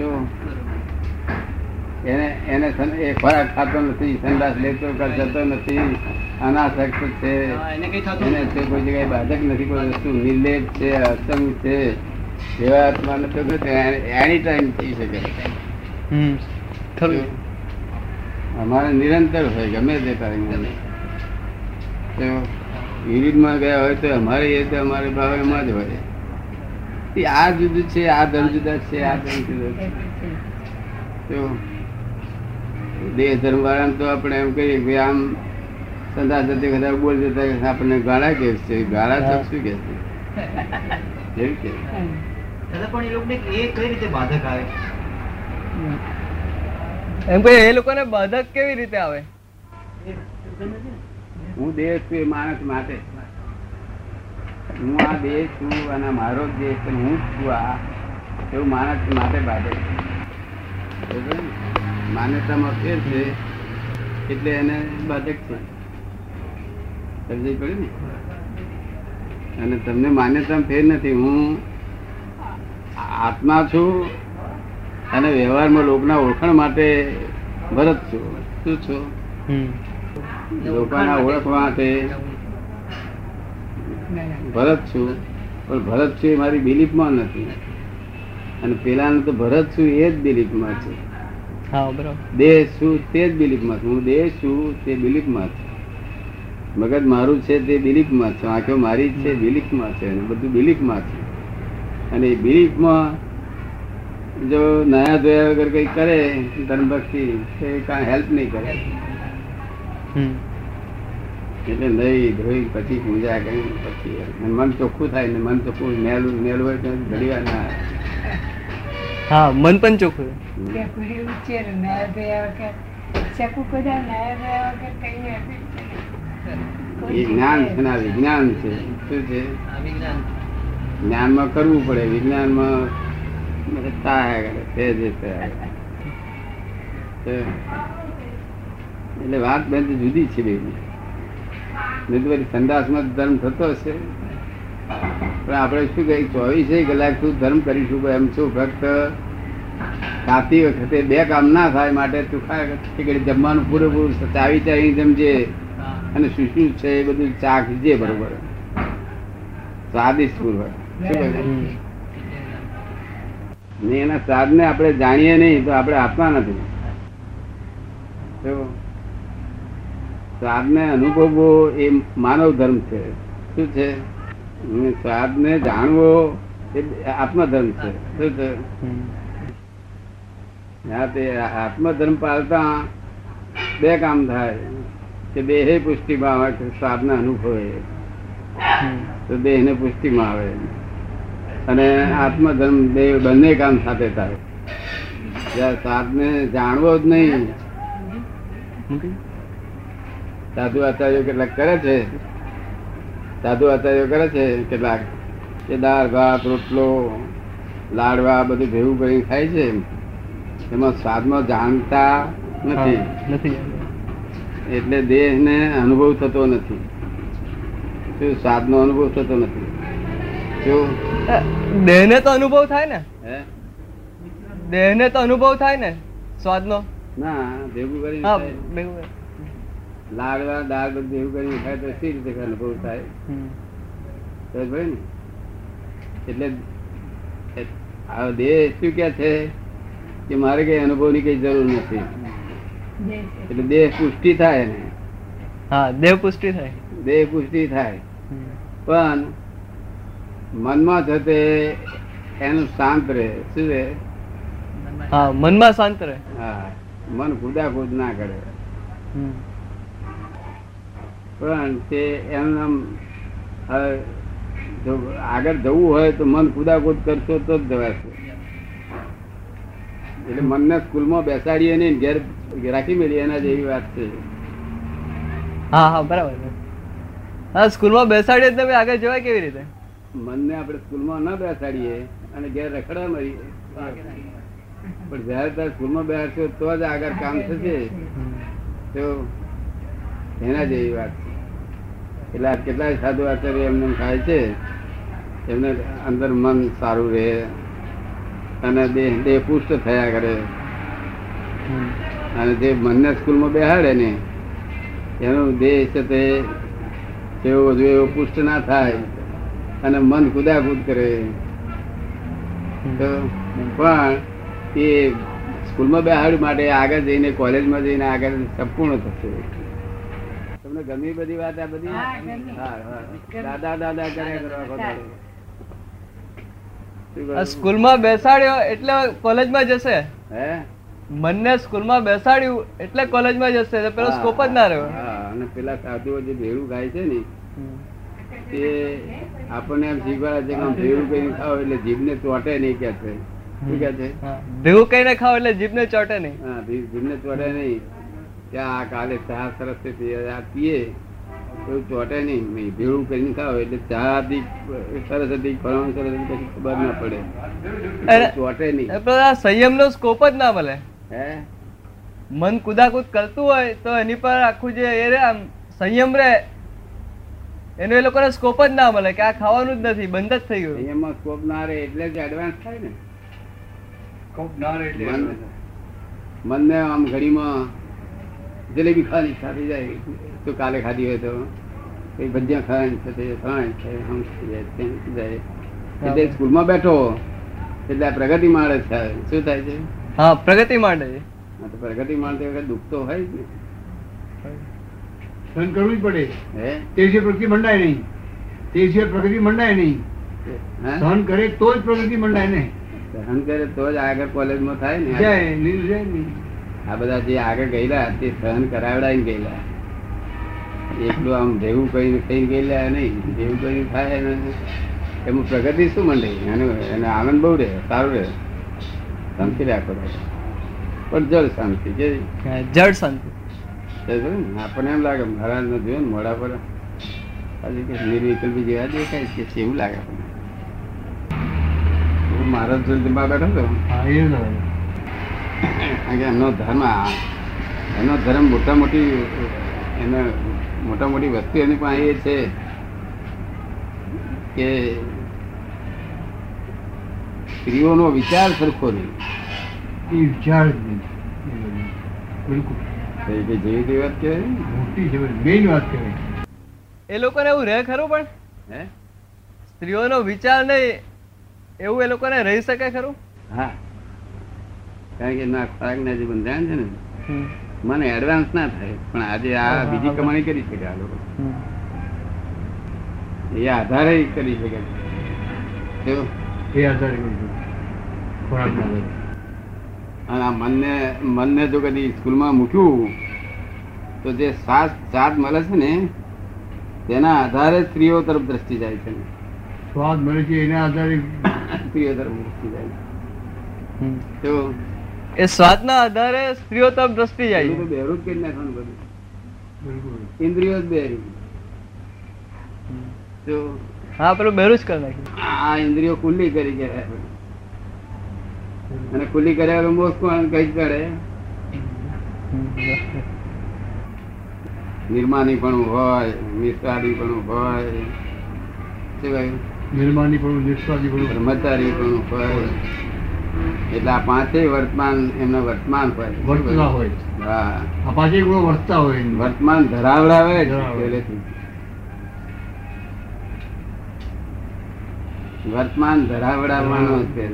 શું? એને એને એ ખોરાક ખાતો નથી સંદાસ લેતો જતો નથી અનાસક્ત છે. એને કઈ તે કોઈ જગ્યાએ બાધક નથી કોઈ વસ્તુ નિર્લેપ છે અસંગ છે. એવા આત્મા નથી એની ટાઈમ થઈ શકે. અમારે નિરંતર હોય ગમે તે ટાઈમ વિવિધમાં ગયા હોય તો અમારે એ તો અમારે ભાવ એમાં જ હોય. આ જુદું છે આ ધર્મ જુદા છે આ ધર્મ જુદા છે. દેહ ધર્મ વાળા તો આપણે એમ કહીએ કે આમ સંદાસ જતી કદાચ બોલ જતા આપણને ગાળા કે છે ગાળા તો શું કે છે? એવું કે. એ લોકોને એ કઈ રીતે બાધક આવે? એમ કે એ લોકોને બાધક કેવી રીતે આવે? હું દેહ છું એ માણસ માટે. હું આ દેહ છું અને મારો જ દેહ છે હું જ છું આ. એવું માણસ માટે ને? માન્યતામાં ફેર છે એટલે એને બાધક છે. સમજાઈ પડ્યું ને? અને તમને માન્યતા ફેર નથી હું આત્મા છું અને વ્યવહારમાં લોકોના ઓળખાણ માટે ભરત છું. શું છું? લોકોના ઓળખવા માટે ભરત છું પણ ભરત છું એ મારી બિલીફમાં નથી. અને પેલાનું તો ભરત છું એ જ બિલીફમાં છે. હા દેહ છું તે જ બિલીફમાં છું. હું દેહ છું તે બિલીફમાં છું. મગજ મારું છે તે બિલીફમાં છે. આંખો મારી છે બિલીફમાં છે. અને બધું બિલીફમાં છે. અને એ બિલીફમાં જો નયા ધોયા વગર કઈ કરે ધર્મ ભક્તિ એ કાંઈ હેલ્પ નહીં કરે. હમ. એટલે નહીં ધોઈ પછી પૂજા કરી પછી મન ચોખ્ખું થાય ને મન ચોખ્ખું મેલું મેલું હોય તો ઘડી વાર ના હા મન પણ ચોખ્ખું એ જ્ઞાન છે ના વિજ્ઞાન છે. શું છે? વિજ્ઞાન જ્ઞાનમાં કરવું પડે વિજ્ઞાનમાં માં થાય તે જે થયા. કરે. તો એટલે વાત બેન તો જુદી છે બે સંદાસમાં ધર્મ થતો હશે. પણ આપણે શું કહી ચોવીસે કલાક શું ધર્મ કરીશું એમ શું ફક્ત ખાતી વખતે બે કામ ના થાય માટે તું ખા જમવાનું પૂરેપૂરું ચાવી ચાવી જમજે અને શું શું છે એ બધું ચાખજે બરોબર. સ્વાદિષ્ટ પૂર્વક એના સ્વાદ ને આપણે જાણીએ નહીં તો આપણે આપવા નથી? સ્વાદને અનુભવવો એ માનવ ધર્મ છે. શું છે? સ્વાદને જાણવો એ આત્મધર્મ છે. શું છે? હા તે આત્મધર્મ પાળતા બે કામ થાય. કે દેહે પુષ્ટિમાં આવે કે સ્વાદને અનુભવે. તો દેહને પુષ્ટિમાં આવે. અને આત્મધર્મ દેહ બંને કામ સાથે થાય. જ્યાં સ્વાદને જાણવો જ નહીં? સાધુ આચાર્યો કેટલાક કરે છે. સાધુ આચાર્યો કરે છે કેટલાક. કે દાળ ભાત રોટલો લાડવા બધું ભેગું કરી ખાય છે એમાં. સ્વાદમાં જાણતા નથી. એટલે દેહને અનુભવ થતો નથી. શું સ્વાદનો અનુભવ થતો નથી. શું દેહને તો અનુભવ થાય ને? હે? દેહને તો અનુભવ થાય ને સ્વાદનો? ના ભેગું ખાય. ભેગું લાડવા દાળ બધું એવું કરી ખાય તો સી રીતે અનુભવ થાય? ને? એટલે આ દેહ શું કે છે? કે મારે કઈ અનુભવની કઈ જરૂર નથી. એટલે દેહ પુષ્ટિ થાય ને. હા દેહ પુષ્ટિ થાય. દેહ પુષ્ટિ થાય. પણ મનમાં થતે એનું શાંત રહે. શું રહે? હા મનમાં શાંત રહે. હા મન ખુદા ખુદ ના કરે. હમ. પણ તે એમ આમ જો આગળ જવું હોય તો મન કુદાકુદ કરશો તો જ જવાશે. એટલે મનને સ્કૂલમાં બેસાડીએ નહીં ઘેર રાખી મેળીએ એના જેવી વાત છે. હા હા બરાબર હા સ્કૂલમાં બેસાડીએ તમે આગળ જવાય કેવી રીતે? મનને આપણે સ્કૂલમાં ન બેસાડીએ અને ઘેર રખડા મળીએ. પણ જ્યારે ત્યારે સ્કૂલમાં બેસશો તો જ આગળ કામ થશે. તો એના જેવી વાત છે. એટલે કેટલાય સાધુ આચાર્ય એમને થાય છે, એમને અંદર મન સારું રહે અને દેહ દેહ પુષ્ટ થયા કરે. અને જે મનને સ્કૂલમાં બેહાડે ને, એનો દેહ છે તે જેવો જોઈએ એવો પુષ્ટ ના થાય અને મન કુદાકુદ કરે. તો પણ એ સ્કૂલમાં બેહાડ માટે આગળ જઈને, કોલેજમાં જઈને આગળ સંપૂર્ણ થશે. તમને ગમી બધી વાત આ બધી. દાદા દાદા કર્યા કરવા? સ્કૂલમાં બેસાડ્યો એટલે કોલેજમાં જશે? હે? મનને સ્કૂલમાં બેસાડ્યું એટલે કોલેજમાં જશે પેલો સ્કોપ જ ના રહ્યો. હા અને પેલા સાધુઓ જે ભેળું ખાય છે ને તે આપણને એમ શીખવાડે છે કે ભેળું કઈ ખાવ એટલે જીભને ચોટે નહીં કે છે શું કે છે? ભેળું કઈ કઈને ખાવ એટલે જીભને ચોટે નહીં. હા જીભને ચોટે નહીં. ત્યાં આ કાલે ચા સરસ આ પીએ. એવું ચોટે નહીં. ભેળું કરીને ખાવ એટલે ચા હતી સરસ હતી ફરવાનું સરસ હતી પછી ખબર ના પડે. ચોટે નહીં. સંયમ નો આ સંયમનો સ્કોપ જ ના મળે. હે? મન કુદાકુદ કરતું હોય તો એની પર આખું જે એ રે આમ સંયમ રે એનો એ લોકોને સ્કોપ જ ના મળે કે આ ખાવાનું જ નથી બંધ જ થઈ ગયું. એમાં સ્કોપ ના રહે એટલે જ એડવાન્સ થાય ને. સ્કોપ ના રહે એટલે મન મનને આમ ઘડીમાં જલેબી ખાવાની ઈચ્છા થઈ જાય તો કાલે ખાધી હોય તો કઈ ભજીયા ખાવાની ઈચ્છા થઈ જાય ખાવાની ઈચ્છા થાય, આમ થઈ જાય તેમ થઈ જાય એટલે સ્કૂલમાં બેઠો એટલે આ પ્રગતિ માણસ થાય શું થાય છે હા પ્રગતિ માટે આ તો પ્રગતિ માણસ વખત દુઃખ તો હોય જ ને સહન કરવું જ પડે હે તે સિવાય પ્રગતિ મંડાય નહીં તે સિવાય પ્રગતિ મંડાય નહીં હા? સહન કરે તો જ પ્રગતિ મંડાય ને સહન કરે તો જ આગળ કોલેજમાં થાય ને જાય નહીં જાય નહીં આ બધા જે આગળ ગયેલા તે સહન કરાવડાવીને ગયેલા. એટલું આમ ભેગું કઈ થઈ ગયેલા નહીં ભેગું કઈ થાય એમાં પ્રગતિ શું મંડે એનો એનો આનંદ બહુ રહે સારું રહે. શાંતિ રાખો પણ જળ શાંતિ જે જળ શાંતિ? આપણને એમ લાગે મહારાજ નો જોયું ને મોડા પર હજી કે નિર્વિકલ્પી જેવા દેખાય છે કે એવું લાગે આપણને? હું મહારાજ જોડે જમવા બેઠો હતો. એમનો ધર્મ એનો ધર્મ મોટા મોટી એને મોટા મોટી વસ્તુ એની પાસે એ છે કે સ્ત્રીઓનો વિચાર સરખો નહીં. વિચાર જ નહીં. બિલકુલ. જેવી વાત કહેવાય? મોટી મેઇન વાત કહેવાય. એ લોકોને એવું રહે ખરું પણ? હે? સ્ત્રીઓનો વિચાર નહીં એવું એ લોકોને રહી શકે ખરું? હા. કારણ કે એમના ખોરાકના જે બંધારણ છે ને મને એડવાન્સ ના થાય. પણ આજે આ બીજી કમાણી કરી શકે આ લોકો? એ આધારે કરી શકે એ આધારે બધું. અને આ મનને મનને જો કદી સ્કૂલમાં મૂક્યું તો જે સાત સાત મળે છે ને તેના આધારે સ્ત્રીઓ તરફ દ્રષ્ટિ જાય છે સ્વાદ મળે છે એના આધારે સ્ત્રીઓ તરફ દ્રષ્ટિ જાય છે. તો એ સ્વાદના આધારે સ્ત્રીઓ તરફ દ્રષ્ટિ જાય. છે બેરું જ કરી નાખવાનું બધું? ઇન્દ્રિયો જ બેરી તો હા પેલું બેરું જ કરી નાખ્યું. આ ઇન્દ્રિયો ખુલ્લી કરી ગયા અને ખુલ્લી કર્યા મોક્ષ કોણ કઈ કરે? નિર્માની પણ હોય નિસ્વાદી પણ હોય. શું કહ્યું? નિર્માની પણ નિસ્વાદી પણ. બ્રહ્મચારી પણ હોય. એટલે આ પાંચેય વર્તમાન એમના વર્તમાન હોય. વર્તના હોય. હા. આ પાંચે ગુણો વર્તતા હોય વર્તમાન ધરાવડાવે વર્તમાન ધરાવડાવવાનો છે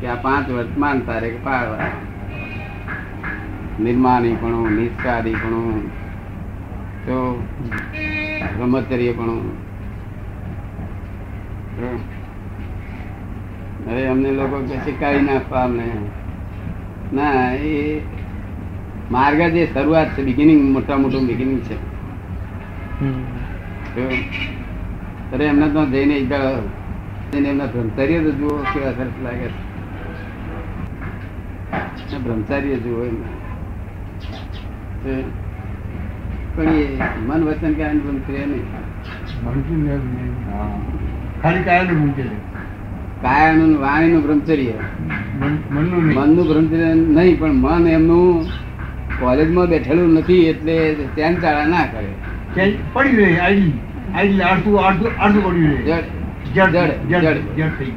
કે આ પાંચ વર્તમાન તારે પાડવા નિર્માણીપણું પણ તો બ્રહ્મચર્યપણું હવે અમને લોકો કાઢી નાખવા અમને ના એ માર્ગ જે શરૂઆત છે બિગિનિંગ મોટા મોટું બિગિનિંગ છે. તો અરે એમને તો જઈને જઈને એમના બ્રહ્મચાર્ય તો જુઓ કેવા સરસ લાગે છે. બ્રહ્મચાર્ય જુઓ એમના પણ એ મન વચન કાયમ બ્રહ્મચર્ય નહીં. મનથી હા. ખાલી કાયમ મૂકે છે. કાયાનું વાણીનું બ્રહ્મચર્ય. મનનું બ્રહ્મચર્ય નહીં પણ મન એમનું કોલેજમાં બેઠેલું નથી એટલે ત્યાં ચાળા ના કરે. પડી રહે આડી આડી આડતું આડતું આડતું પડી રહે. જડ. જડ જડ. જડ જડ. જડ થઈ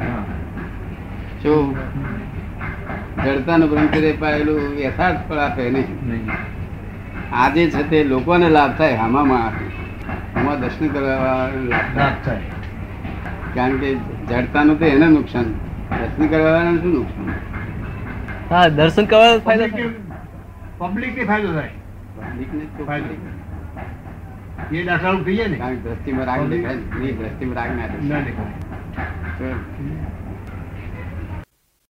શું જડતાનું બ્રહ્મચર્ય પાયેલું યથાર્થ ફળ આપે નહીં. આજે છે તે લોકોને લાભ થાય આમાં આમાં દર્શન કરવા લાભ થાય. કારણ કે જડતાનું તો એને નુકસાન. દર્શન કરવા વાળાને શું નુકસાન? હા દર્શન કરવા ફાયદો થાય. પબ્લિક ને ફાયદો થાય. પબ્લિકને તો ફાયદો. એ દાખલાનું થઈ જાય ને. કારણ કે દ્રષ્ટિમાં રાગ દેખાય ને, દ્રષ્ટિમાં રાગ ના ના દેખાય.